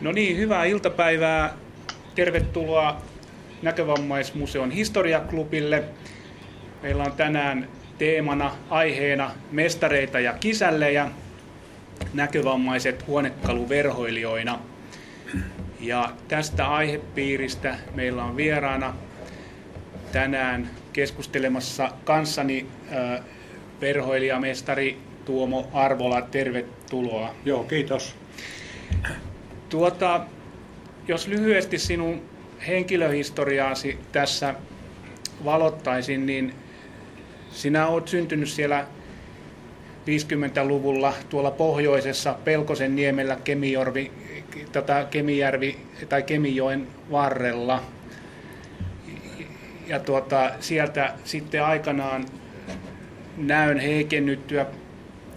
No niin, hyvää iltapäivää. Tervetuloa Näkövammaismuseon historiaklubille. Meillä on tänään teemana aiheena mestareita ja kisällejä, näkövammaiset huonekaluverhoilijoina. Ja tästä aihepiiristä meillä on vieraana tänään keskustelemassa kanssani äh, verhoilijamestari Tuomo Arvola. Tervetuloa. Joo, kiitos. Tuota, jos lyhyesti sinun henkilöhistoriaasi tässä valottaisin, niin sinä olet syntynyt siellä 50-luvulla tuolla pohjoisessa Pelkosen niemellä Kemijorvi, tota Kemijärvi tai Kemijoen varrella. Ja tuota, sieltä sitten aikanaan näön heikennyttyä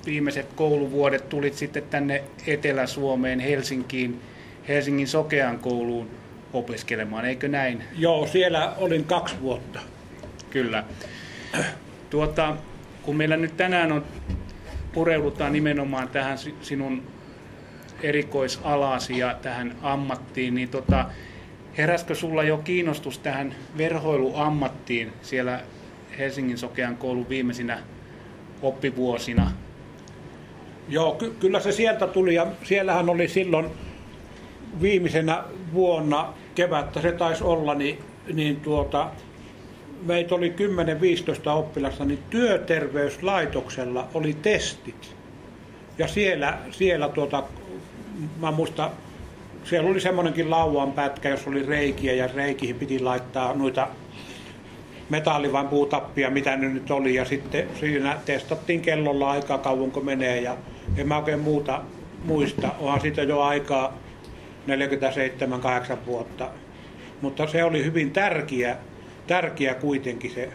viimeiset kouluvuodet tulit sitten tänne Etelä-Suomeen Helsinkiin, Helsingin Sokean kouluun opiskelemaan, eikö näin? Joo, siellä olin kaksi vuotta. Kyllä. Tuota, kun meillä nyt tänään on, pureudutaan nimenomaan tähän sinun erikoisalasi ja tähän ammattiin, niin tota, heräskö sulla jo kiinnostus tähän verhoiluammattiin siellä Helsingin Sokean koulun viimeisinä oppivuosina? Joo, ky- kyllä se sieltä tuli ja siellähän oli silloin viimeisenä vuonna kevättä, se taisi olla, niin, niin tuota, meitä oli 10-15 oppilasta, niin työterveyslaitoksella oli testit. Ja siellä, siellä tuota, mä muistan, siellä oli semmoinenkin lauan pätkä, jos oli reikiä ja reikiin piti laittaa noita metalli- vai puutappia, mitä ne nyt oli. Ja sitten siinä testattiin kellolla aikaa kauanko menee ja en mä oikein muuta muista. Onhan siitä jo aikaa 47-8 vuotta. Mutta se oli hyvin tärkeä, tärkeä kuitenkin se,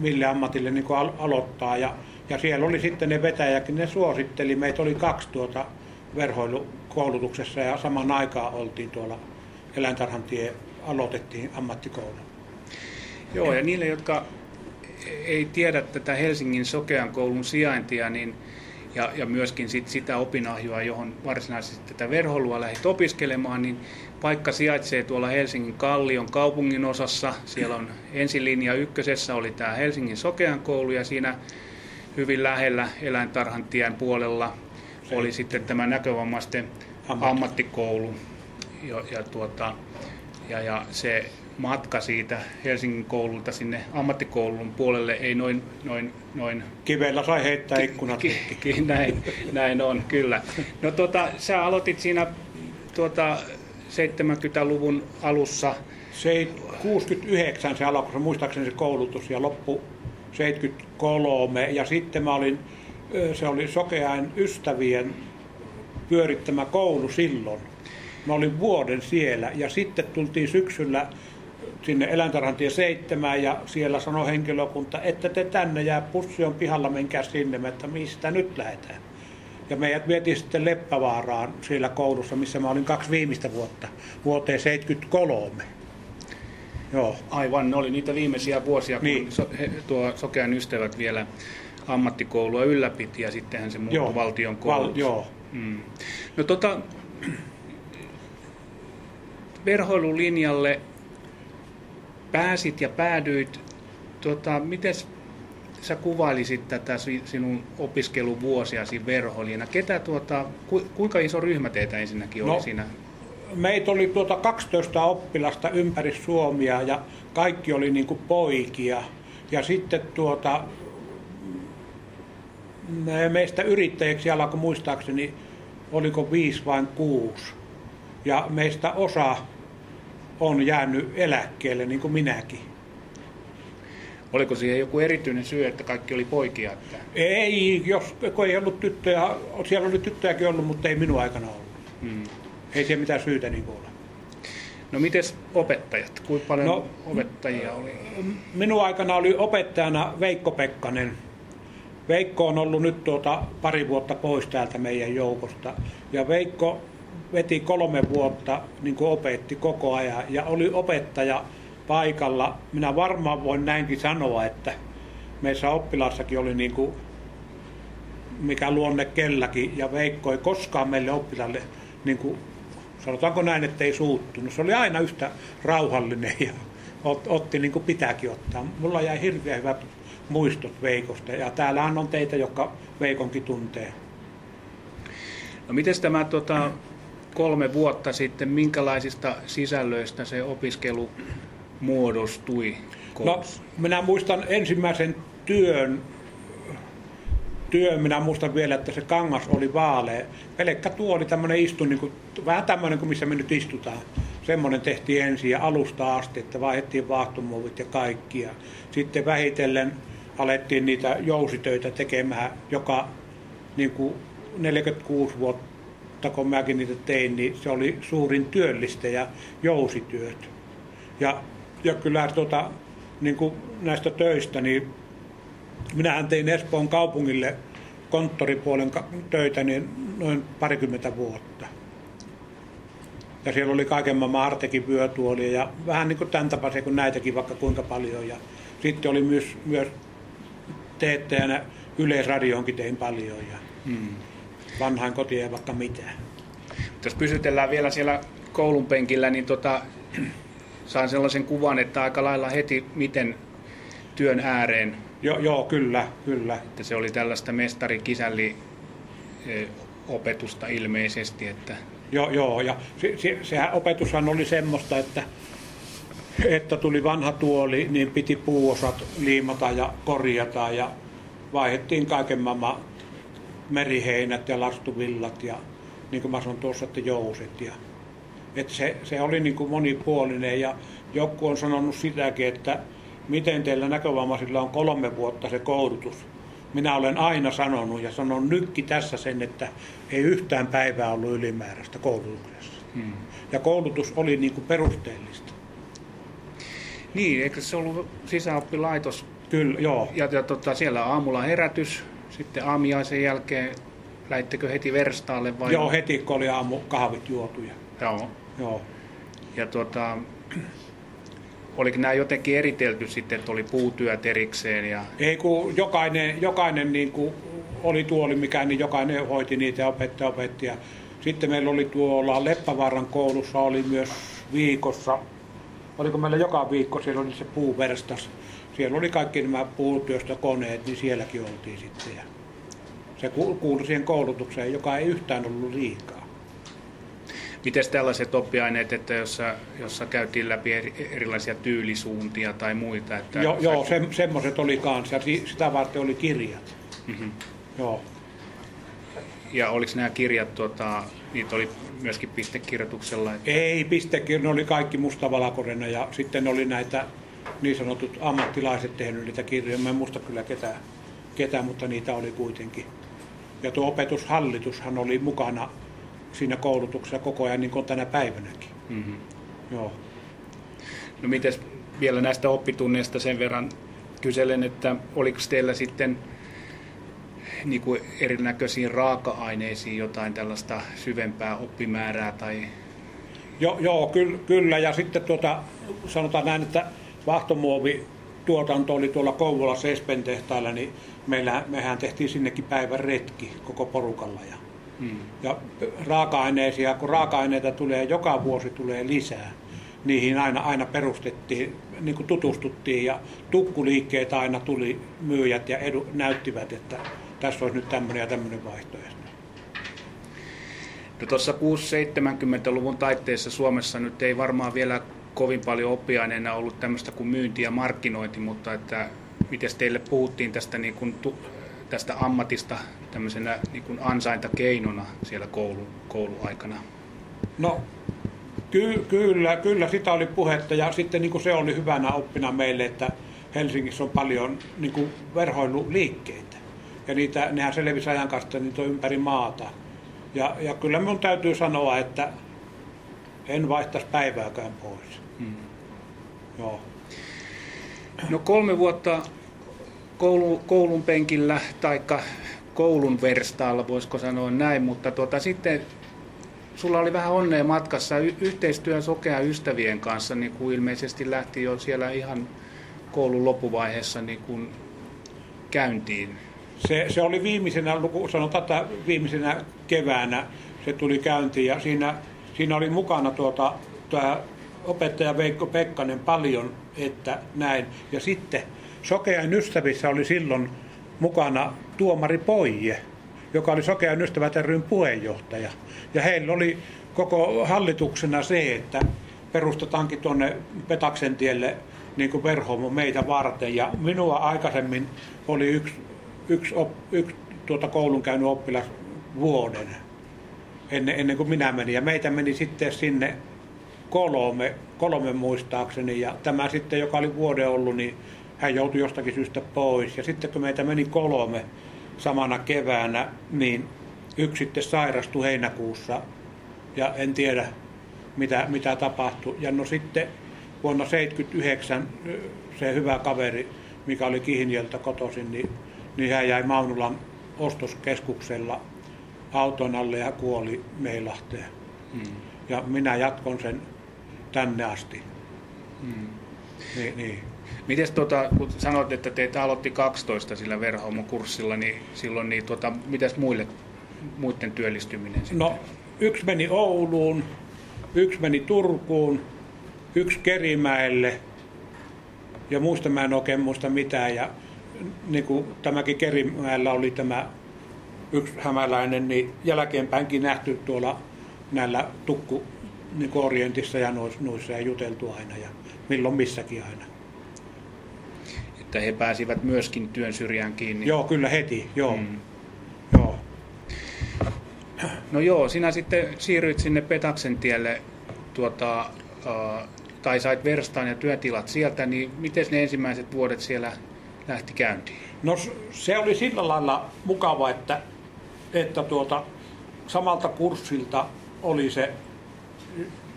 mille ammatille niin aloittaa. Ja, ja siellä oli sitten ne vetäjäkin, ne suositteli. Meitä oli kaksi tuota verhoilukoulutuksessa ja saman aikaan oltiin tuolla eläintarhantie, aloitettiin ammattikoulu. Joo, ja niille, jotka ei tiedä tätä Helsingin Sokean koulun sijaintia, niin ja, ja myöskin sit sitä opinahjoa, johon varsinaisesti tätä verhoilua lähdit opiskelemaan, niin paikka sijaitsee tuolla Helsingin Kallion kaupungin osassa. Siellä on ensilinja ykkösessä oli tämä Helsingin Sokean koulu ja siinä hyvin lähellä eläintarhantien puolella oli sitten tämä näkövammaisten ammattikoulu. Ja, ja, tuota, ja, ja se matka siitä Helsingin koululta sinne ammattikoulun puolelle ei noin... noin, noin Kivellä sai heittää ikkunat. Ki, ki, näin, näin on, kyllä. No tota, sä aloitit siinä tuota, 70-luvun alussa. Se 69 se alkoi, muistaakseni se koulutus ja loppu 73 ja sitten mä olin, se oli Sokeain ystävien pyörittämä koulu silloin. Mä olin vuoden siellä ja sitten tultiin syksyllä sinne eläintarhantie 7 ja siellä sanoi henkilökunta, että te tänne jää, pussi on pihalla, menkää sinne, että mistä nyt lähdetään. Ja meidät vietiin sitten Leppävaaraan siellä koulussa, missä mä olin kaksi viimeistä vuotta, vuoteen 73. Joo. Aivan, ne oli niitä viimeisiä vuosia, kun niin. so, he, tuo Sokean ystävät vielä ammattikoulua ylläpiti ja sittenhän se muuttui joo. valtion kouluksi. Val, joo. Mm. No tota, verhoilulinjalle pääsit ja päädyit, tota, miten sä kuvailisit tätä sinun opiskeluvuosiasi verhoilijana? Ketä, tuota, ku, kuinka iso ryhmä teitä ensinnäkin oli no, siinä? Meitä oli tuota 12 oppilasta ympäri Suomia ja kaikki oli niin kuin poikia. Ja sitten tuota, meistä yrittäjäksi alkoi muistaakseni, oliko viisi vai kuusi. Ja meistä osa on jäänyt eläkkeelle, niin kuin minäkin. Oliko siihen joku erityinen syy, että kaikki oli poikia? Että... Ei, jos kun ei ollut tyttöjä, siellä oli tyttöjäkin ollut, mutta ei minun aikana ollut. Hmm. Ei siellä mitään syytä niin ole. No miten opettajat? Kuinka paljon no, opettajia oli? Minun aikana oli opettajana Veikko Pekkanen. Veikko on ollut nyt tuota pari vuotta pois täältä meidän joukosta. Ja Veikko veti kolme vuotta, niin kuin opetti koko ajan ja oli opettaja paikalla. Minä varmaan voin näinkin sanoa, että meissä oppilaassakin oli niin kuin mikä luonne kelläkin ja Veikko ei koskaan meille oppilaille niin kuin sanotaanko näin, että ei suuttunut. Se oli aina yhtä rauhallinen ja otti niin kuin pitääkin ottaa. Mulla jäi hirveän hyvät muistot Veikosta ja täällähän on teitä, jotka Veikonkin tuntee. No miten tämä tota, kolme vuotta sitten, minkälaisista sisällöistä se opiskelu muodostui koulussa? No, minä muistan ensimmäisen työn, työn, minä muistan vielä, että se kangas oli vaalea. Pelkkä tuoli, tämmöinen istu, niin kuin, vähän tämmöinen kuin missä me nyt istutaan. Semmoinen tehtiin ensin ja alusta asti, että vaihdettiin vaahtomuovit ja kaikkia. Sitten vähitellen alettiin niitä jousitöitä tekemään, joka niin kuin 46 vuotta, kun mäkin niitä tein, niin se oli suurin ja jousityöt. Ja, ja kyllä tuota, niin kuin näistä töistä, niin minähän tein Espoon kaupungille konttoripuolen töitä niin noin parikymmentä vuotta. Ja siellä oli kaiken maailman Artekin vyötuolia ja vähän niin kuin tämän tapaisia kuin näitäkin vaikka kuinka paljon. Ja sitten oli myös, myös teettäjänä Yleisradioonkin tein paljon ja hmm. Vanhain kotia ja vaikka mitään. Jos pysytellään vielä siellä koulun penkillä, niin tota, saan sellaisen kuvan, että aika lailla heti miten työn ääreen. Jo, joo, kyllä, kyllä. Että se oli tällaista mestari-kisälli e, opetusta ilmeisesti. Että... Joo, joo, ja se, se, sehän opetushan oli semmoista, että, että tuli vanha tuoli, niin piti puuosat liimata ja korjata ja vaihdettiin kaiken maailman meriheinät ja lastuvillat ja niin kuin mä sanon tuossa, että jouset. Ja, että se, se oli niin kuin monipuolinen ja joku on sanonut sitäkin, että miten teillä näkövammaisilla on kolme vuotta se koulutus. Minä olen aina sanonut ja sanon nykki tässä sen, että ei yhtään päivää ollut ylimääräistä koulutuksessa. Hmm. Ja koulutus oli niin kuin perusteellista. Niin, eikö se ollut sisäoppilaitos? Kyllä, joo. Ja, ja tota, siellä aamulla herätys, sitten aamiaisen jälkeen läittekö heti verstaalle vai? Joo, heti kun oli aamu kahvit juotuja. Joo. Joo. Ja tota, oliko nämä jotenkin eritelty sitten, että oli puutyöt erikseen? Ja... Ei kun jokainen, jokainen niin kuin oli tuoli mikä, niin jokainen hoiti niitä ja opettaja opetti. Ja sitten meillä oli tuolla Leppävaaran koulussa oli myös viikossa, oliko meillä joka viikko, siellä oli se puuverstas. Siellä oli kaikki nämä puutyöstökoneet, niin sielläkin oltiin sitten. Ja se kuului siihen koulutukseen, joka ei yhtään ollut liikaa. Miten tällaiset oppiaineet, että jossa, jossa käytiin läpi erilaisia tyylisuuntia tai muita? Että joo, joo se, semmoiset oli kanssa. Sitä varten oli kirjat. Mm-hmm. Joo. Ja oliko nämä kirjat, tuota, niitä oli myöskin pistekirjoituksella? Että... Ei, pistekirjoitus, ne oli kaikki mustavalkoisena ja sitten oli näitä niin sanotut ammattilaiset tehnyt niitä kirjoja. Mä en muista kyllä ketään, ketään, mutta niitä oli kuitenkin. Ja tuo opetushallitushan oli mukana siinä koulutuksessa koko ajan niin kuin tänä päivänäkin. Mm-hmm. Joo. No miten vielä näistä oppitunneista sen verran kyselen, että oliko teillä sitten niin kuin erinäköisiin raaka-aineisiin jotain tällaista syvempää oppimäärää? Tai... Joo, joo kyllä, kyllä, ja sitten tuota, sanotaan näin, että vahtomuovi tuotanto oli tuolla Kouvolassa Espen tehtailla, niin meillä, mehän tehtiin sinnekin päivän retki koko porukalla. Ja, hmm. ja raaka-aineisia, kun raaka-aineita tulee, joka vuosi tulee lisää, niihin aina, aina perustettiin, niin kuin tutustuttiin ja tukkuliikkeet aina tuli myyjät ja edu, näyttivät, että tässä olisi nyt tämmöinen ja tämmöinen vaihtoehto. No tuossa 6-70-luvun taitteessa Suomessa nyt ei varmaan vielä kovin paljon oppiaineena ollut tämmöistä kuin myynti ja markkinointi, mutta että miten teille puhuttiin tästä, niin kuin, tästä ammatista tämmöisenä niin kuin ansaintakeinona siellä koulun, kouluaikana? No ky- kyllä, kyllä sitä oli puhetta ja sitten niin kuin se oli hyvänä oppina meille, että Helsingissä on paljon niin kuin verhoiluliikkeitä ja niitä, nehän selvisi ajan kanssa niitä on ympäri maata. Ja, ja kyllä minun täytyy sanoa, että en vaihtaisi päivääkään pois. Hmm. Joo. No kolme vuotta koulu, koulun penkillä tai koulun verstaalla, voisiko sanoa näin, mutta tuota, sitten sulla oli vähän onnea matkassa y- yhteistyö sokea ystävien kanssa, niin kuin ilmeisesti lähti jo siellä ihan koulun loppuvaiheessa niin kuin käyntiin. Se, se oli viimeisenä, sanotaan, että viimeisenä keväänä se tuli käyntiin ja siinä siinä oli mukana tuota, tämä opettaja Veikko Pekkanen paljon, että näin. Ja sitten Sokean ystävissä oli silloin mukana tuomari Poije, joka oli Sokean ystävät ryn puheenjohtaja. Ja heillä oli koko hallituksena se, että perustetaankin tuonne Petaksen tielle niin kuin meitä varten. Ja minua aikaisemmin oli yksi, yksi, op, yksi tuota koulun käynyt oppilas vuoden ennen, ennen kuin minä menin. Ja meitä meni sitten sinne kolme, kolme muistaakseni. Ja tämä sitten, joka oli vuoden ollut, niin hän joutui jostakin syystä pois. Ja sitten kun meitä meni kolme samana keväänä, niin yksi sitten sairastui heinäkuussa. Ja en tiedä, mitä, mitä tapahtui. Ja no sitten vuonna 1979 se hyvä kaveri, mikä oli Kihniöltä kotoisin, niin, niin hän jäi Maunulan ostoskeskuksella auton alle ja kuoli Meilahteen. Hmm. Ja minä jatkon sen tänne asti. Hmm. Niin, niin. Mites tota, kun sanoit, että teitä aloitti 12 sillä verhomokurssilla, niin silloin niin tota, mitäs muille, muiden työllistyminen sitten? No, yksi meni Ouluun, yksi meni Turkuun, yksi Kerimäelle ja muista mä en oikein muista mitään. Ja niin kuin tämäkin Kerimäellä oli tämä yksi hämäläinen, niin jälkeenpäinkin nähty tuolla näillä tukku niin orientissa ja noissa ja juteltu aina ja milloin missäkin aina. Että he pääsivät myöskin työn syrjään kiinni? Joo, kyllä heti, joo. Mm. joo. No joo, sinä sitten siirryit sinne Petaksen tielle tuota, tai sait verstaan ja työtilat sieltä, niin miten ne ensimmäiset vuodet siellä lähti käyntiin? No se oli sillä lailla mukava, että, että tuota, samalta kurssilta oli se,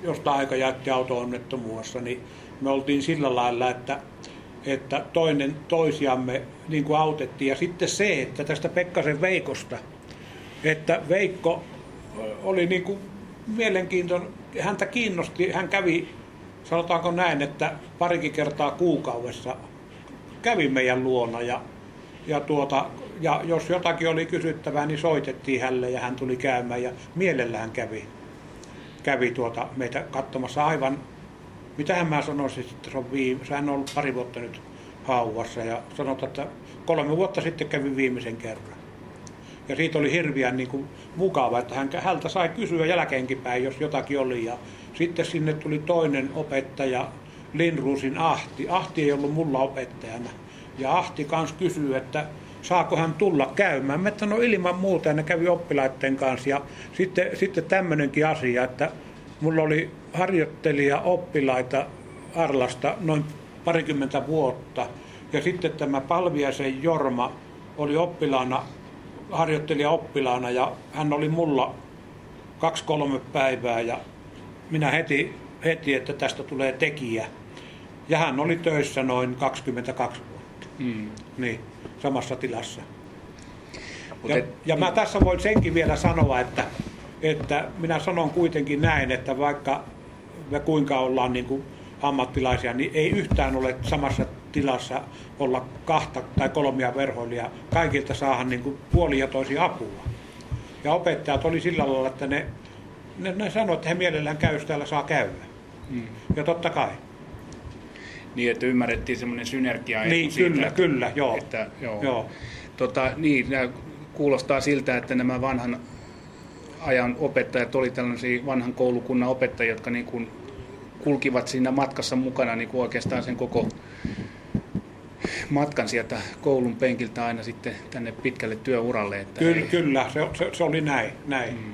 josta aika jätti auto-onnettomuudessa, niin me oltiin sillä lailla, että, että toinen toisiamme niin kuin autettiin. Ja sitten se, että tästä Pekkasen Veikosta, että Veikko oli niin kuin mielenkiintoinen, häntä kiinnosti, hän kävi sanotaanko näin, että parikin kertaa kuukaudessa kävi meidän luona ja, ja, tuota, ja jos jotakin oli kysyttävää, niin soitettiin hänelle ja hän tuli käymään ja mielellään kävi, kävi tuota meitä katsomassa aivan, mitähän mä sanoisin, että se on viime, sehän on ollut pari vuotta nyt hauvassa ja sanotaan, että kolme vuotta sitten kävi viimeisen kerran. Ja siitä oli hirveän niin kuin, mukava, että hän, häntä sai kysyä jälkeenkin päin, jos jotakin oli. Ja sitten sinne tuli toinen opettaja, Linruusin Ahti. Ahti ei ollut mulla opettajana. Ja Ahti kans kysyy, että saako hän tulla käymään. Mä että no ilman muuta, ja ne kävi oppilaiden kanssa. Ja sitten, sitten tämmöinenkin asia, että mulla oli harjoittelija oppilaita Arlasta noin parikymmentä vuotta. Ja sitten tämä Palviasen Jorma oli oppilaana, harjoittelija oppilaana ja hän oli mulla kaksi-kolme päivää ja minä heti, heti, että tästä tulee tekijä. Ja hän oli töissä noin 22 vuotta. Mm. Niin, samassa tilassa. Ja, et, ja mä tässä voin senkin vielä sanoa, että, että minä sanon kuitenkin näin, että vaikka me kuinka ollaan niin kuin ammattilaisia, niin ei yhtään ole samassa tilassa olla kahta tai kolmia verhoilijaa. Kaikilta saahan niin kuin puoli ja toisi apua. Ja opettajat oli sillä lailla, että ne ne, ne sanoo, että he mielellään käy, jos täällä saa käydä. Hmm. Ja totta kai. Niin, että ymmärrettiin semmoinen synergia. Niin, siitä, kyllä, että, kyllä, joo. Että, joo. joo. Tota, niin, kuulostaa siltä, että nämä vanhan ajan opettajat oli tällaisia vanhan koulukunnan opettajia, jotka niin kuin kulkivat siinä matkassa mukana niin kuin oikeastaan sen koko matkan sieltä koulun penkiltä aina sitten tänne pitkälle työuralle. Että kyllä, ei... kyllä se, se, se oli näin. näin. Hmm.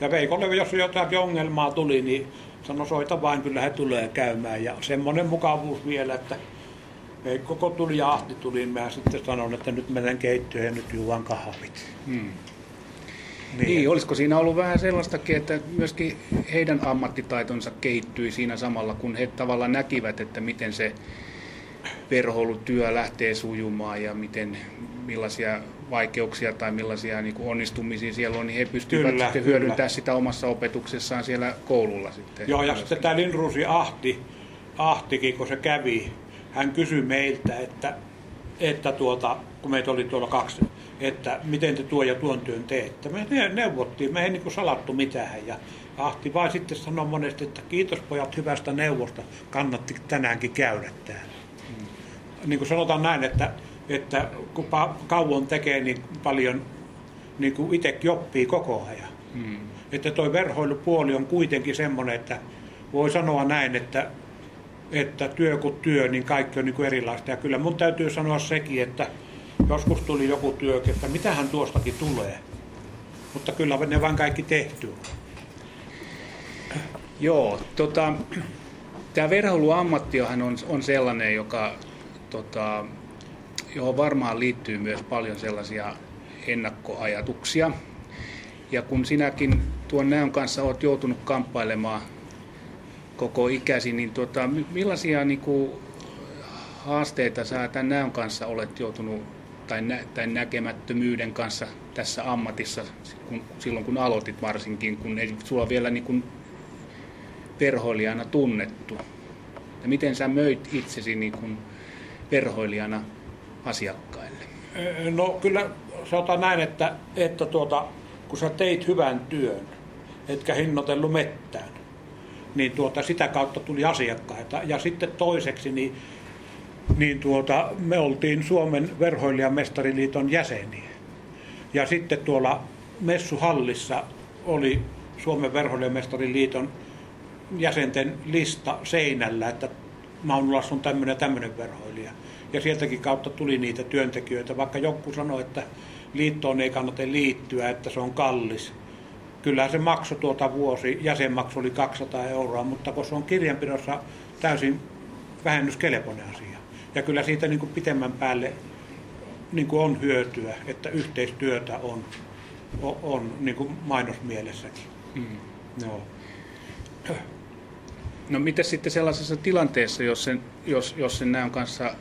Ja Veikolle, jos jotakin ongelmaa tuli, niin sanoi soita vain, kyllä he tulee käymään. Ja semmoinen mukavuus vielä, että kun tuli ja Ahti tuli, mä sitten sanon, että nyt menen keittiöön ja nyt juon kahvit. Hmm. Niin, niin, olisiko siinä ollut vähän sellaistakin, että myöskin heidän ammattitaitonsa kehittyi siinä samalla, kun he tavallaan näkivät, että miten se perhoulutyö lähtee sujumaan ja miten, millaisia vaikeuksia tai millaisia niin kuin onnistumisia siellä on, niin he pystyvät kyllä, sitten hyödyntämään sitä omassa opetuksessaan siellä koululla sitten. Joo, ja sitten tämä Lindruusi Ahti, Ahtikin, kun se kävi, hän kysyi meiltä, että, että tuota, kun meitä oli tuolla kaksi, että miten te tuo ja tuon työn teette. Me neuvottiin, me ei niin kuin salattu mitään ja Ahti vain sitten sanoi monesti, että kiitos pojat hyvästä neuvosta, kannatti tänäänkin käydä täällä. Mm. Niin kuin sanotaan näin, että, että kun kauan tekee, niin paljon niin kuin itsekin oppii koko ajan. Mm. Että tuo verhoilupuoli on kuitenkin semmoinen, että voi sanoa näin, että, että työ kuin työ, niin kaikki on niin kuin erilaista. Ja kyllä mun täytyy sanoa sekin, että joskus tuli joku työ, että mitähän tuostakin tulee. Mutta kyllä ne vain kaikki tehty Joo, tota, tämä verhoiluammattihan on, on sellainen, joka, tota, johon varmaan liittyy myös paljon sellaisia ennakkoajatuksia. Ja kun sinäkin tuon näön kanssa olet joutunut kamppailemaan koko ikäsi, niin tota, millaisia niin kuin, haasteita sä tämän näön kanssa olet joutunut, tai, nä, tai näkemättömyyden kanssa tässä ammatissa, kun, silloin kun aloitit varsinkin, kun ei sulla vielä niin kuin, verhoilijana tunnettu? Ja miten sä möit itsesi niin kuin verhoilijana asiakkaille? No kyllä sanotaan näin, että, että tuota, kun sä teit hyvän työn, etkä hinnoitellut mettään, niin tuota, sitä kautta tuli asiakkaita. Ja sitten toiseksi, niin, niin tuota, me oltiin Suomen verhoilijamestariliiton jäseniä. Ja sitten tuolla messuhallissa oli Suomen verhoilijamestariliiton jäsenten lista seinällä, että Maunulassa on tämmöinen ja tämmöinen verhoilija. Ja sieltäkin kautta tuli niitä työntekijöitä, vaikka joku sanoi, että liittoon ei kannata liittyä, että se on kallis. Kyllä se maksoi tuota vuosi, jäsenmaksu oli 200 euroa, mutta kun se on kirjanpidossa täysin vähennyskelpoinen asia. Ja kyllä siitä niin kuin pitemmän päälle niin kuin on hyötyä, että yhteistyötä on, on, on niin kuin mainosmielessäkin. Mm. No. No miten sitten sellaisessa tilanteessa, jos sen, jos, jos sen näön kanssa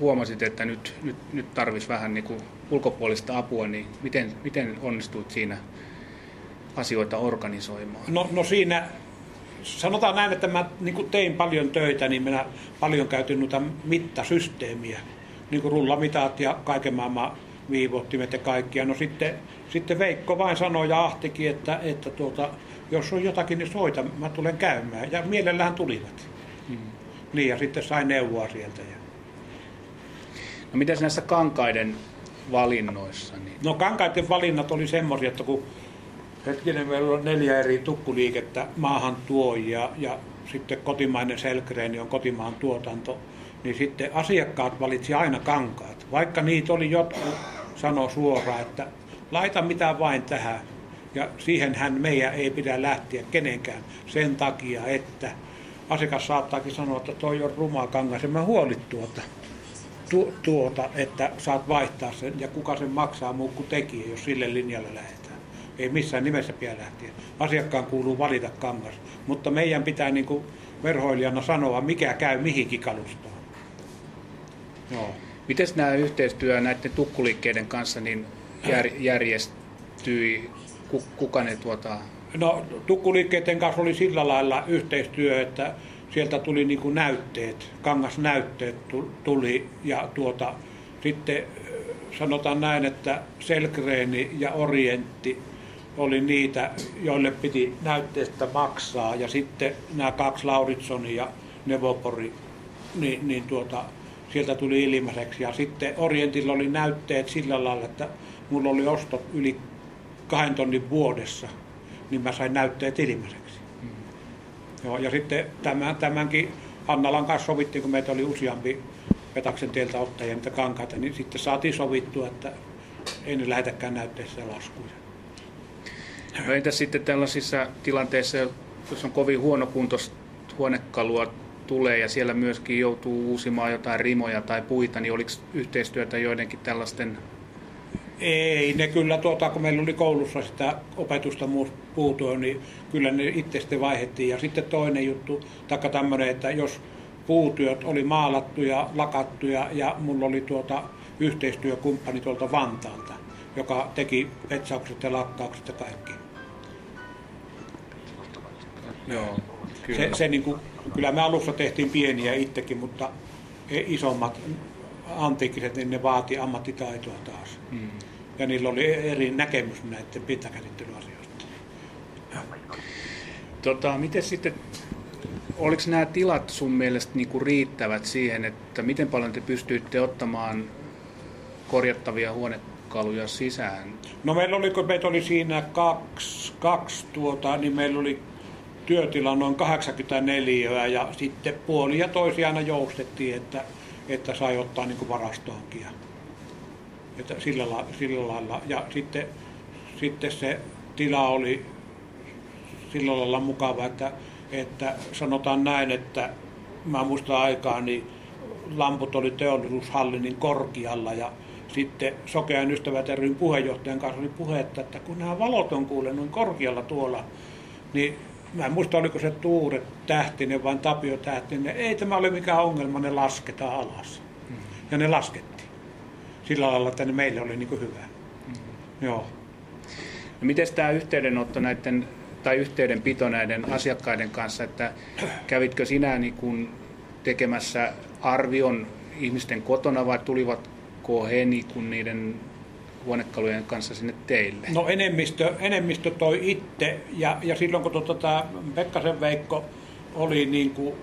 huomasit, että nyt, nyt, nyt tarvisi vähän niin kuin ulkopuolista apua, niin miten, miten onnistuit siinä asioita organisoimaan? No, no siinä, sanotaan näin, että mä niin tein paljon töitä, niin minä paljon käytin noita mittasysteemiä, niin kuin rullamitat ja kaiken maailman viivottimet ja kaikkia. No sitten, sitten Veikko vain sanoi ja Ahtikin, että, että tuota, jos on jotakin, niin soita, mä tulen käymään. Ja mielellään tulivat. Mm. Niin, ja sitten sain neuvoa sieltä. Ja... No miten näissä kankaiden valinnoissa? Niin... No kankaiden valinnat oli semmoisia, että kun hetkinen meillä on neljä eri tukkuliikettä maahan tuo ja, ja sitten kotimainen selkreeni on kotimaan tuotanto, niin sitten asiakkaat valitsi aina kankaat. Vaikka niitä oli jotkut, sanoi suoraan, että laita mitä vain tähän. Ja siihenhän meidän ei pidä lähteä kenenkään sen takia, että asiakas saattaakin sanoa, että toi on ruma kangas, ja mä huolit tuota, tu, tuota, että saat vaihtaa sen, ja kuka sen maksaa muu kuin tekijä, jos sille linjalle lähdetään. Ei missään nimessä pidä lähteä. Asiakkaan kuuluu valita kangas, mutta meidän pitää niin kuin verhoilijana sanoa, mikä käy mihinkin kalustoon. Joo. Miten nämä yhteistyö näiden tukkuliikkeiden kanssa niin jär, järjestyi kuka ne tuota... No tukkuliikkeiden kanssa oli sillä lailla yhteistyö, että sieltä tuli niin kuin näytteet, kangasnäytteet tuli ja tuota, sitten sanotaan näin, että Selkreeni ja Orientti oli niitä, joille piti näytteestä maksaa ja sitten nämä kaksi Lauritsoni ja Nevopori, niin, niin tuota, sieltä tuli ilmaiseksi ja sitten Orientilla oli näytteet sillä lailla, että mulla oli ostot yli kahden tonnin vuodessa, niin mä sain näytteet ilmaiseksi. Joo, ja sitten tämän, tämänkin Annalan kanssa sovittiin, kun meitä oli useampi Petaksen tieltä ottajia niitä kankaita, niin sitten saatiin sovittua, että ei ne lähetäkään näytteissä laskuja. No entäs sitten tällaisissa tilanteissa, jos on kovin huonokuntoista huonekalua tulee ja siellä myöskin joutuu uusimaan jotain rimoja tai puita, niin oliko yhteistyötä joidenkin tällaisten ei, ne kyllä, tuota, kun meillä oli koulussa sitä opetusta puutua, niin kyllä ne itse sitten vaihdettiin. Ja sitten toinen juttu, taikka tämmöinen, että jos puutyöt oli maalattuja, lakattuja ja mulla oli tuota yhteistyökumppani tuolta Vantaalta, joka teki petsaukset ja lakkaukset ja kaikki. Joo, kyllä. Se, se niin kuin, kyllä me alussa tehtiin pieniä itsekin, mutta isommat antiikkiset, niin ne vaati ammattitaitoa taas. Mm. Ja niillä oli eri näkemys näiden pintakäsittelyasioista. Tota, miten sitten, oliko nämä tilat sun mielestä niinku riittävät siihen, että miten paljon te pystyitte ottamaan korjattavia huonekaluja sisään? No meillä oli, kun meitä oli siinä kaksi, kaksi tuota, niin meillä oli työtila noin 84 ja sitten puoli ja toisi aina joustettiin, että, että sai ottaa niin varastoonkin. Että sillä, la, sillä lailla. Ja sitten, sitten se tila oli sillä lailla mukava, että, että sanotaan näin, että mä muistan aikaa, niin lamput oli teollisuushallinin niin korkealla ja sitten Sokean ystävät ryn puheenjohtajan kanssa oli puhetta, että kun nämä valot on kuule noin korkealla tuolla, niin mä en muista oliko se Tuure Tähtinen vai Tapio Tähtinen, ei tämä ole mikään ongelma, ne lasketaan alas. Mm. Ja ne laskettiin. Sillä lailla, että ne meille oli niin kuin hyvä. Mm. Joo. No miten tämä yhteydenotto näiden, tai yhteydenpito näiden asiakkaiden kanssa, että kävitkö sinä niin kuin tekemässä arvion ihmisten kotona vai tulivatko he niin kuin niiden huonekalujen kanssa sinne teille? No enemmistö, enemmistö toi itse ja, ja silloin kun tota, tämä Pekkasen Veikko oli niin kuin,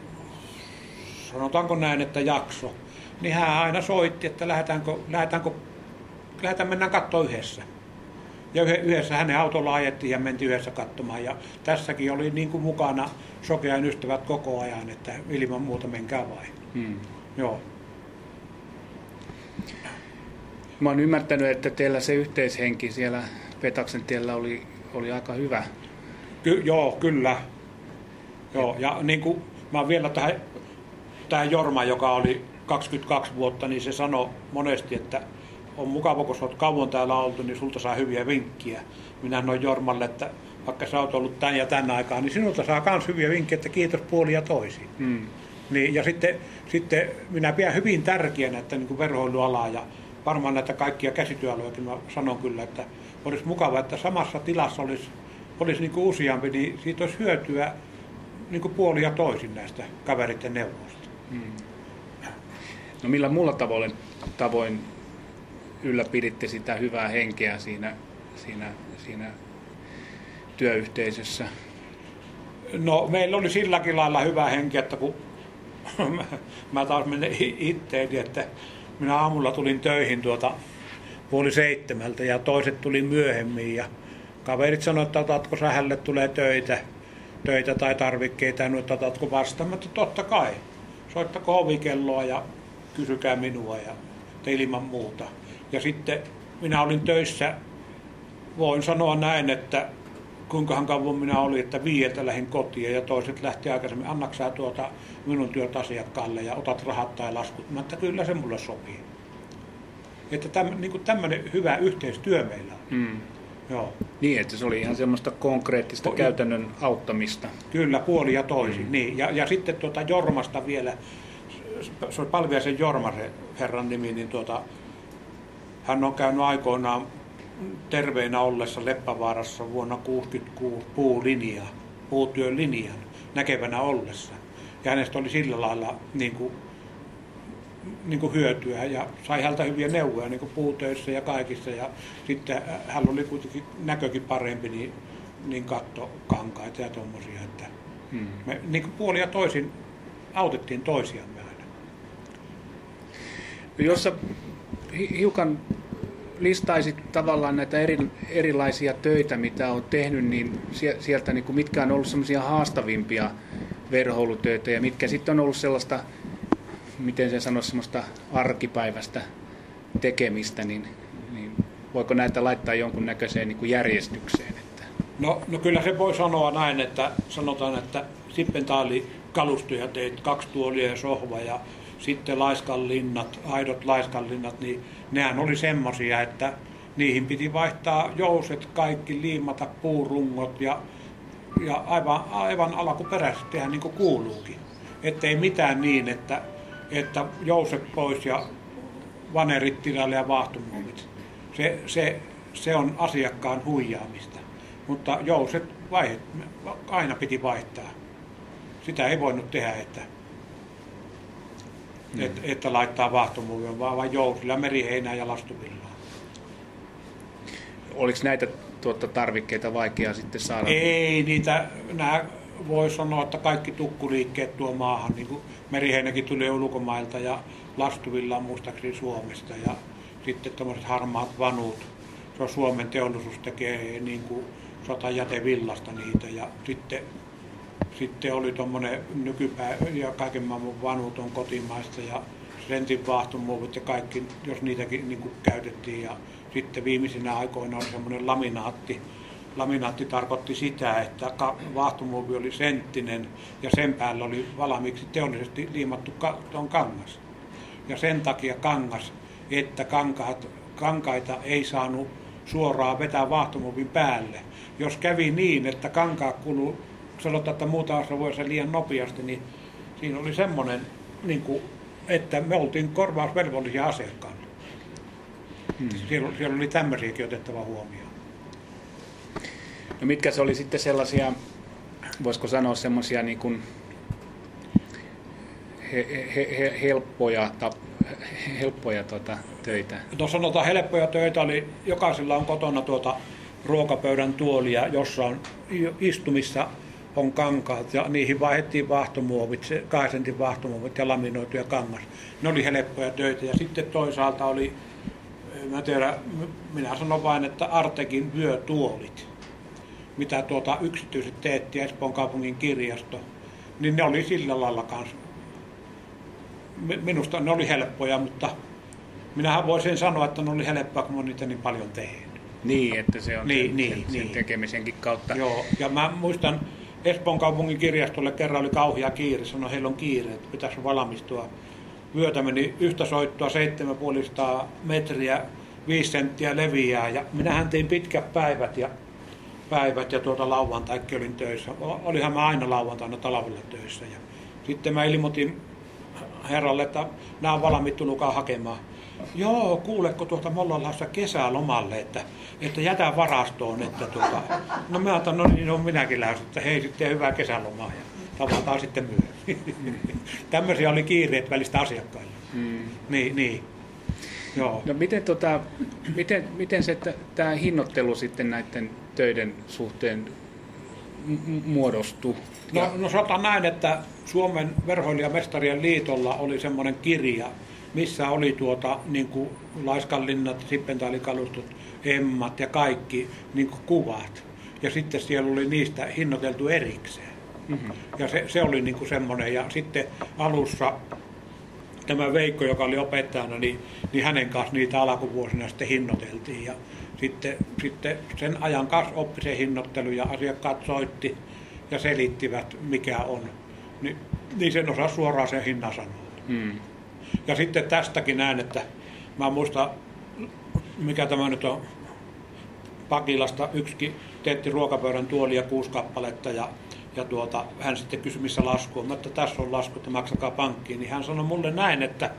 sanotaanko näin, että jakso, niin hän aina soitti, että lähdetäänkö, lähdetäänkö, lähdetään mennään katsoa yhdessä. Ja yhdessä hänen autolla ajettiin ja mentiin yhdessä katsomaan. Ja tässäkin oli niin kuin mukana sokean ystävät koko ajan, että ilman muuta menkää vain. Hmm. Joo. Mä oon ymmärtänyt, että teillä se yhteishenki siellä Petaksen tiellä oli, oli aika hyvä. Ky- joo, kyllä. Joo, ja niin kuin mä vielä tähän, tähän Jorma, joka oli 22 vuotta, niin se sanoi monesti, että on mukava, kun sä oot kauan täällä oltu, niin sulta saa hyviä vinkkiä. Minä noin Jormalle, että vaikka sä oot ollut tän ja tän aikaa, niin sinulta saa myös hyviä vinkkejä, että kiitos puoli ja toisin. Mm. Niin, ja sitten, sitten minä pidän hyvin tärkeänä, että niin verhoilualaa ja varmaan näitä kaikkia käsityöalojakin mä sanon kyllä, että olisi mukava, että samassa tilassa olisi, olisi niin kuin useampi, niin siitä olisi hyötyä niin kuin puoli ja toisin näistä kaveritten neuvoista. Hmm. No millä muulla tavoin, tavoin ylläpiditte sitä hyvää henkeä siinä, siinä, siinä työyhteisössä? No meillä oli silläkin lailla hyvä henki, että kun mä taas menen itteeni, että minä aamulla tulin töihin tuota puoli seitsemältä ja toiset tuli myöhemmin ja kaverit sanoivat, että otatko sä hänelle tulee töitä, töitä tai tarvikkeita ja että otatko vastaan, että totta kai. Soittako ovikelloa ja kysykää minua ja te ilman muuta. Ja sitten minä olin töissä, voin sanoa näin, että kuinkahan kauan minä olin, että viieltä lähdin kotiin ja toiset lähti aikaisemmin, annaksaa tuota minun työt asiakkaalle ja otat rahat tai laskut. Mä että kyllä se mulle sopii. Että täm, niin kuin tämmöinen hyvä yhteistyö meillä on. Mm. Joo. Niin, että se oli ihan semmoista konkreettista po- käytännön auttamista. Kyllä, puoli ja toisin. Mm. Niin. Ja, ja sitten tuota Jormasta vielä, se oli Palviaisen Jorma se herran nimi, niin tuota, hän on käynyt aikoinaan terveinä ollessa Leppävaarassa vuonna 1966 puulinja, puutyön linjan näkevänä ollessa. Ja hänestä oli sillä lailla niin kuin, niin kuin hyötyä ja sai häneltä hyviä neuvoja niin kuin puutöissä ja kaikissa. Ja sitten hän oli kuitenkin näkökin parempi, niin, niin katto kankaita ja tuommoisia. Että hmm. Me niin kuin puoli ja toisin autettiin toisiamme. Jos sä hiukan listaisit tavallaan näitä eri, erilaisia töitä, mitä on tehnyt, niin sieltä niin kuin mitkä on ollut semmoisia haastavimpia verhoulutöitä ja mitkä sitten on ollut sellaista, miten se sanoisi, semmoista arkipäivästä tekemistä, niin, niin voiko näitä laittaa jonkun näköiseen niin kuin järjestykseen? Että... No, no kyllä se voi sanoa näin, että sanotaan, että Sippentaali kalustoja teit, kaksi tuolia ja sohva ja sitten laiskanlinnat, aidot laiskanlinnat, niin nehän oli semmoisia, että niihin piti vaihtaa jouset, kaikki liimata puurungot ja, ja aivan, aivan alkuperäisesti tehdä niin kuin kuuluukin. Ettei mitään niin, että, että jouset pois ja vanerit tilalle ja vaahtomuovit. Se, se, se on asiakkaan huijaamista. Mutta jouset vaihet, aina piti vaihtaa. Sitä ei voinut tehdä, että mm. että, että laittaa vaahtomuovia, vaan, vaan jousilla, meriheinää ja lastuvillaa. oliko näitä tuota, tarvikkeita vaikea sitten saada? Ei niitä, nämä voi sanoa, että kaikki tukkuliikkeet tuo maahan, niin kuin meriheinäkin tuli ulkomailta ja lastuvilla muistaakseni Suomesta ja sitten tämmöiset harmaat vanut. Se on Suomen teollisuus tekee niin kuin sotajätevillasta niitä ja sitten, sitten oli tuommoinen nykypäivä ja kaiken maailman vanut on kotimaista ja rentin vaahtomuovit ja kaikki, jos niitäkin niin kuin käytettiin ja sitten viimeisinä aikoina oli semmoinen laminaatti, laminaatti tarkoitti sitä, että vaahtomuovi oli senttinen ja sen päällä oli valmiiksi teollisesti liimattu on kangas. Ja sen takia kangas, että kankaat, kankaita ei saanut suoraan vetää vaahtomuovin päälle. Jos kävi niin, että kankaa kulu, sanotaan, että muuta asia liian nopeasti, niin siinä oli semmoinen, niin kuin, että me oltiin korvausvelvollisia asiakkaille. Hmm. Siellä, siellä oli tämmöisiäkin otettava huomioon. No mitkä se oli sitten sellaisia, voisiko sanoa semmoisia niin kuin he, he, he, helppoja, ta, helppoja tuota, töitä? No sanotaan helppoja töitä, oli jokaisella on kotona tuota ruokapöydän tuolia, jossa on istumissa on kankaat ja niihin vaihdettiin vaahtomuovit, kahden sentin vaahtomuovit ja laminoituja kangas. Ne oli helppoja töitä ja sitten toisaalta oli, mä tiedän, minä sanon vain, että Artekin vyötuolit mitä tuota yksityiset teetti Espoon kaupungin kirjasto, niin ne oli sillä lailla kanssa. Minusta ne oli helppoja, mutta minähän voisin sanoa, että ne oli helppoa, kun olen niitä niin paljon tehnyt. Niin, että se on niin, sen, niin, sen, niin. sen tekemisenkin kautta. Joo, ja mä muistan, Espoon kaupungin kirjastolle kerran oli kauhea kiire, sanoi, heillä on kiire, että pitäisi valmistua. Vyötä meni yhtä soittoa 7,5 metriä, 5 senttiä leviää ja minähän tein pitkät päivät ja päivät ja tuota lauantaikin olin töissä. Olihan mä aina lauantaina talvella töissä. Ja sitten mä ilmoitin herralle, että nämä on valmiit, hakemaan. Joo, kuuleko tuota, me ollaan kesälomalle, että, että jätä varastoon. Että tuota, no mä otan, no niin, no minäkin lähdin, että hei sitten hyvää kesälomaa ja tavataan sitten myöhemmin. Tämmöisiä oli kiireet välistä asiakkaille. Mm. Niin, niin. Joo. No miten, tota, miten, miten se tämä hinnoittelu sitten näiden töiden suhteen muodostuu? No, no sanotaan näin, että Suomen verhoilijamestarien liitolla oli semmoinen kirja, missä oli tuota, niin kuin laiskanlinnat, sippentaalikalustot, emmat ja kaikki niin kuin kuvat. Ja sitten siellä oli niistä hinnoiteltu erikseen. Mm-hmm. Ja se, se oli niin kuin semmoinen. Ja sitten alussa tämä Veikko, joka oli opettajana, niin, niin hänen kanssa niitä alkuvuosina sitten hinnoiteltiin. Ja sitten, sitten sen ajan kanssa oppi se hinnoittelu ja asiakkaat soitti ja selittivät, mikä on. Ni, niin sen osaa suoraan sen hinnan sanoa. Hmm. Ja sitten tästäkin näen, että mä muistan, mikä tämä nyt on, Pakilasta yksikin teetti ruokapöydän tuolia kuusi kappaletta ja ja tuota, hän sitten kysyi, missä lasku on. Mä että tässä on lasku, että maksakaa pankkiin. Niin hän sanoi mulle näin, että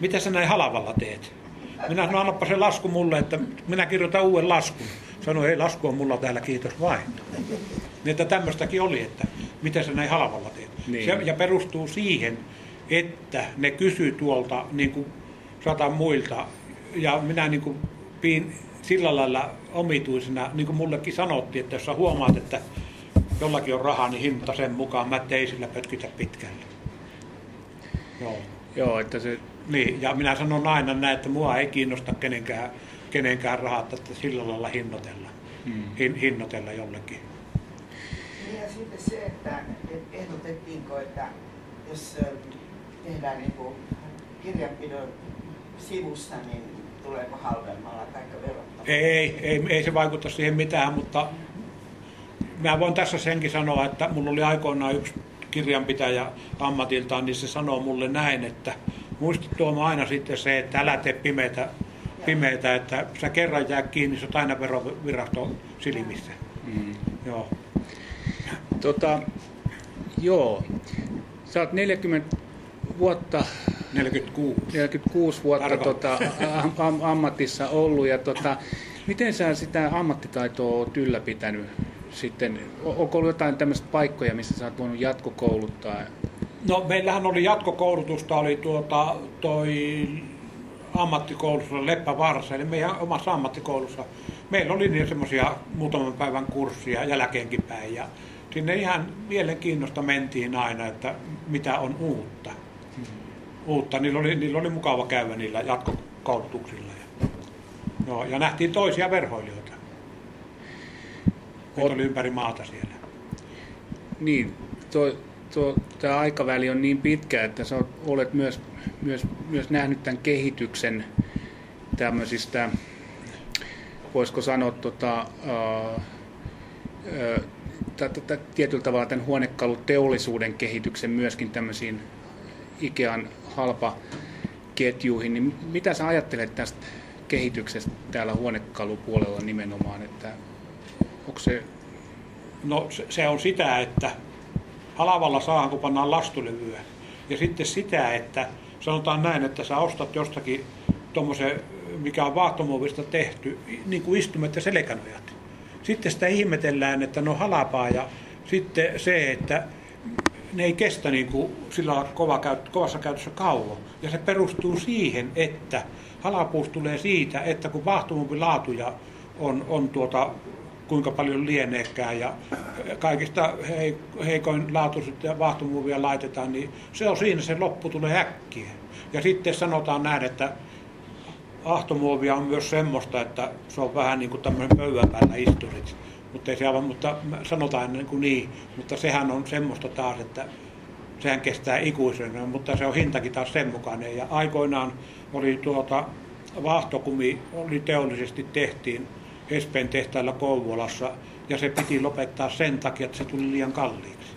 mitä sä näin halavalla teet? Minä sanoin, annapa se lasku mulle, että minä kirjoitan uuden laskun. Sanoin, ei lasku on mulla täällä, kiitos vain. Niin, että tämmöistäkin oli, että mitä sä näin halavalla teet. Niin. Se, ja perustuu siihen, että ne kysyy tuolta niin kuin sata muilta. Ja minä niin kuin piin sillä lailla omituisena, niin kuin mullekin sanottiin, että jos sä huomaat, että jollakin on rahaa, niin hinta sen mukaan. Mä ei sillä pötkitä pitkälle. Joo. Joo, että se... Niin, ja minä sanon aina näin, että mua ei kiinnosta kenenkään, kenenkään rahat, että sillä lailla hinnoitella, hmm. hin, hinnoitella jollekin. Niin ja sitten se, että ehdotettiinko, että jos tehdään niin kuin kirjanpidon sivussa, niin tuleeko halvemmalla tai verottamalla? Ei, ei, ei se vaikuta siihen mitään, mutta mä voin tässä senkin sanoa, että mulla oli aikoinaan yksi kirjanpitäjä ammatiltaan, niin se sanoo mulle näin, että muista tuomaan aina sitten se, että älä tee pimeitä, pimeitä että sä kerran jää kiinni, sä oot aina veroviraston silmissä. Mm. Joo. Tota, joo. Sä oot 40 vuotta 46. 46 vuotta tota, am, am, ammatissa ollut ja tota, miten sä sitä ammattitaitoa oot ylläpitänyt sitten, onko ollut jotain tämmöistä paikkoja, missä sä oot voinut jatkokouluttaa? No meillähän oli jatkokoulutusta, oli tuota, toi ammattikoulussa Leppävaarassa, eli meidän omassa ammattikoulussa meillä oli niin semmoisia muutaman päivän kurssia jälkeenkin päin ja sinne ihan mielenkiinnosta mentiin aina, että mitä on uutta. Uutta. Niillä oli, niillä oli mukava käydä niillä jatkokoulutuksilla. Ja, no, ja nähtiin toisia verhoilijoita. Meitä oli ympäri maata siellä. Niin, tuo, tuo, tämä aikaväli on niin pitkä, että sä olet myös, myös, myös nähnyt tämän kehityksen tämmöisistä, voisiko sanoa, tota, uh, tietyllä tavalla tämän huonekaluteollisuuden kehityksen myöskin tämmöisiin Ikean halpaketjuihin, niin mitä sä ajattelet tästä kehityksestä täällä huonekalupuolella nimenomaan, että onko se... No se on sitä, että halavalla saahan kun pannaan lastulevyä. Ja sitten sitä, että sanotaan näin, että sä ostat jostakin tuommoisen, mikä on vaahtomuovista tehty, niin kuin istumet ja selkänojat. Sitten sitä ihmetellään, että no halapaa ja sitten se, että ne ei kestä niin kuin sillä kova käyt, kovassa käytössä kauan. Ja se perustuu siihen, että halapuus tulee siitä, että kun vaahtomuovin laatuja on, on tuota, kuinka paljon lieneekään ja kaikista heikoin laatuiset ja vaahtomuovia laitetaan, niin se on siinä se loppu tulee äkkiä. Ja sitten sanotaan näin, että ahtomuovia on myös semmoista, että se on vähän niin kuin tämmöinen pöydän päällä isturit. Mutta, ei se aivan, mutta sanotaan niin, kuin niin, mutta sehän on semmoista taas, että sehän kestää ikuisen, mutta se on hintakin taas sen mukainen. Ja aikoinaan oli tuota, vaahtokumi, oli teollisesti tehtiin Espen tehtailla Kouvolassa, ja se piti lopettaa sen takia, että se tuli liian kalliiksi.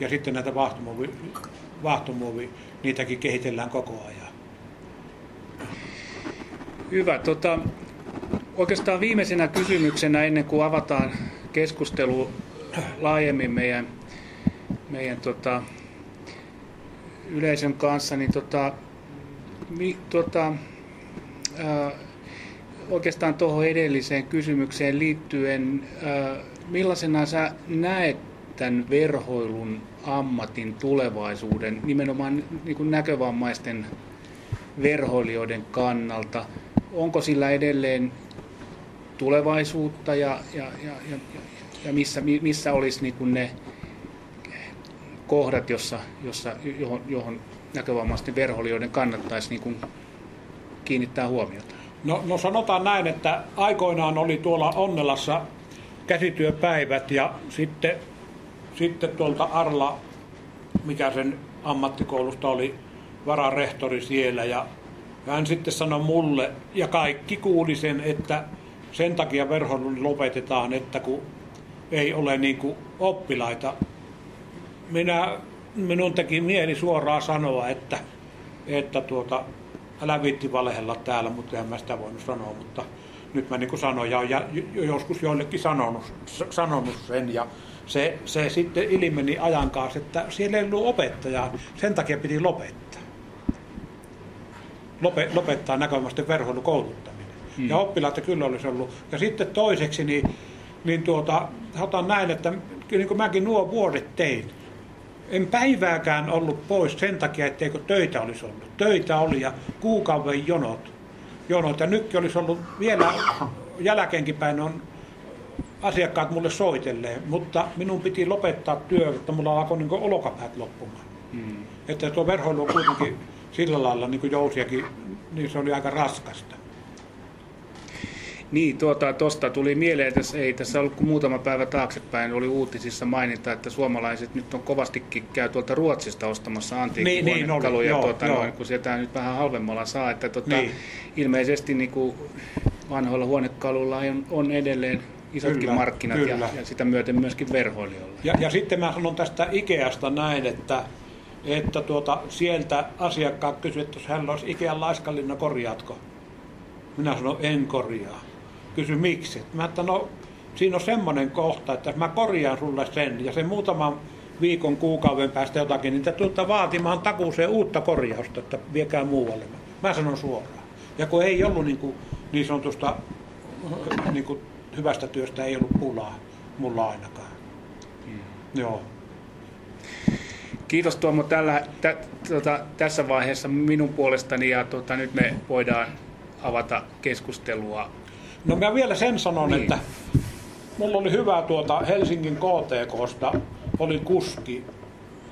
Ja sitten näitä vaahtomuovi, vaahtomuovi niitäkin kehitellään koko ajan. Hyvä. Tota, oikeastaan viimeisenä kysymyksenä ennen kuin avataan keskustelu laajemmin meidän, meidän tota, yleisön kanssa, niin tota, mi, tota, ää, oikeastaan tuohon edelliseen kysymykseen liittyen, ää, millaisena sä näet tämän verhoilun ammatin tulevaisuuden nimenomaan niin kuin näkövammaisten verhoilijoiden kannalta? onko sillä edelleen tulevaisuutta ja, ja, ja, ja, ja missä, missä olisi niin kuin ne kohdat, jossa, jossa, johon, johon näkövammaisten verholijoiden kannattaisi niin kuin kiinnittää huomiota? No, no sanotaan näin, että aikoinaan oli tuolla Onnelassa käsityöpäivät ja sitten, sitten tuolta Arla, mikä sen ammattikoulusta oli, vararehtori siellä ja hän sitten sanoi mulle, ja kaikki kuuli sen, että sen takia verhoilu lopetetaan, että kun ei ole niin kuin oppilaita. Minä, minun teki mieli suoraan sanoa, että, että tuota, älä viitti valehella täällä, mutta en mä sitä voinut sanoa, mutta nyt mä niin kuin sanoin ja, joskus joillekin sanonut, sanonut sen ja se, se sitten ilmeni ajan kanssa, että siellä ei ollut opettajaa, sen takia piti lopettaa lopettaa näkömaisten verhoilukouluttaminen. Hmm. Ja oppilaita kyllä olisi ollut. Ja sitten toiseksi, niin, niin tuota, otan näin, että niin kuin mäkin nuo vuodet tein, en päivääkään ollut pois sen takia, etteikö töitä olisi ollut. Töitä oli ja kuukauden jonot. jonot. Ja nytkin olisi ollut vielä jälkeenkin päin on asiakkaat mulle soitelleen, mutta minun piti lopettaa työ, että mulla alkoi niin olokapäät loppumaan. Hmm. Että tuo verhoilu on kuitenkin sillä lailla niin kuin jousiakin, niin se oli aika raskasta. Niin, tuota, tuosta tuli mieleen, että ei tässä ollut kuin muutama päivä taaksepäin, oli uutisissa mainita, että suomalaiset nyt on kovastikin käy tuolta Ruotsista ostamassa antiikkihuonekaluja, niin, niin, tuota, joo, noin, kun sieltä nyt vähän halvemmalla saa. Että, tuota, niin. Ilmeisesti niin kuin vanhoilla huonekaluilla on, on edelleen isotkin kyllä, markkinat kyllä. Ja, ja sitä myöten myöskin verhoilijoilla. Ja, ja sitten mä sanon tästä Ikeasta näin, että että tuota, sieltä asiakkaat kysyivät, että jos hän olisi Ikean laiskallinna, korjaatko? Minä sanoin, en korjaa. Kysy miksi? Mä että no, siinä on semmoinen kohta, että mä korjaan sulle sen ja sen muutaman viikon, kuukauden päästä jotakin, niin te tulette vaatimaan takuuseen uutta korjausta, että viekää muualle. Mä sanon suoraan. Ja kun ei ollut niin, kuin, niin sanotusta niin kuin hyvästä työstä ei ollut pulaa mulla ainakaan. Mm. Joo. Kiitos Tuomo tällä, tä, tota, tässä vaiheessa minun puolestani ja tota, nyt me voidaan avata keskustelua No mä vielä sen sanon, Niin. että mulla oli hyvä tuota Helsingin KTKsta, oli kuski.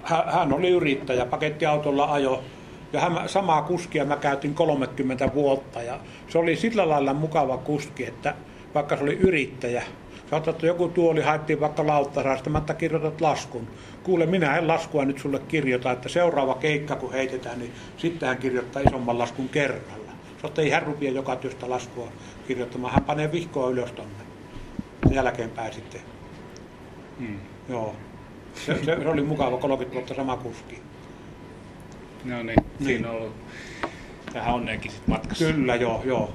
Hän, oli yrittäjä, pakettiautolla ajo. Ja hän, samaa kuskia mä käytin 30 vuotta ja se oli sillä lailla mukava kuski, että vaikka se oli yrittäjä, Saatat, että joku tuoli haettiin vaikka Lauttasaaresta, mä että kirjoitat laskun. Kuule, minä en laskua nyt sulle kirjoita, että seuraava keikka kun heitetään, niin sitten hän kirjoittaa isomman laskun kerralla. Ei hän rupia joka työstä laskua kirjoittamaan, hän panee vihkoa ylös tonne. Sen jälkeenpäin sitten. Hmm. Joo. Se, se, se, oli mukava 30 vuotta sama kuski. No niin, siinä on ollut vähän onneekin sit matkassa. Kyllä, joo, joo.